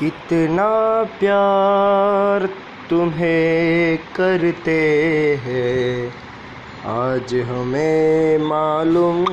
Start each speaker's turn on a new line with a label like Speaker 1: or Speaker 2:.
Speaker 1: कितना प्यार तुम्हें करते हैं। आज हमें मालूम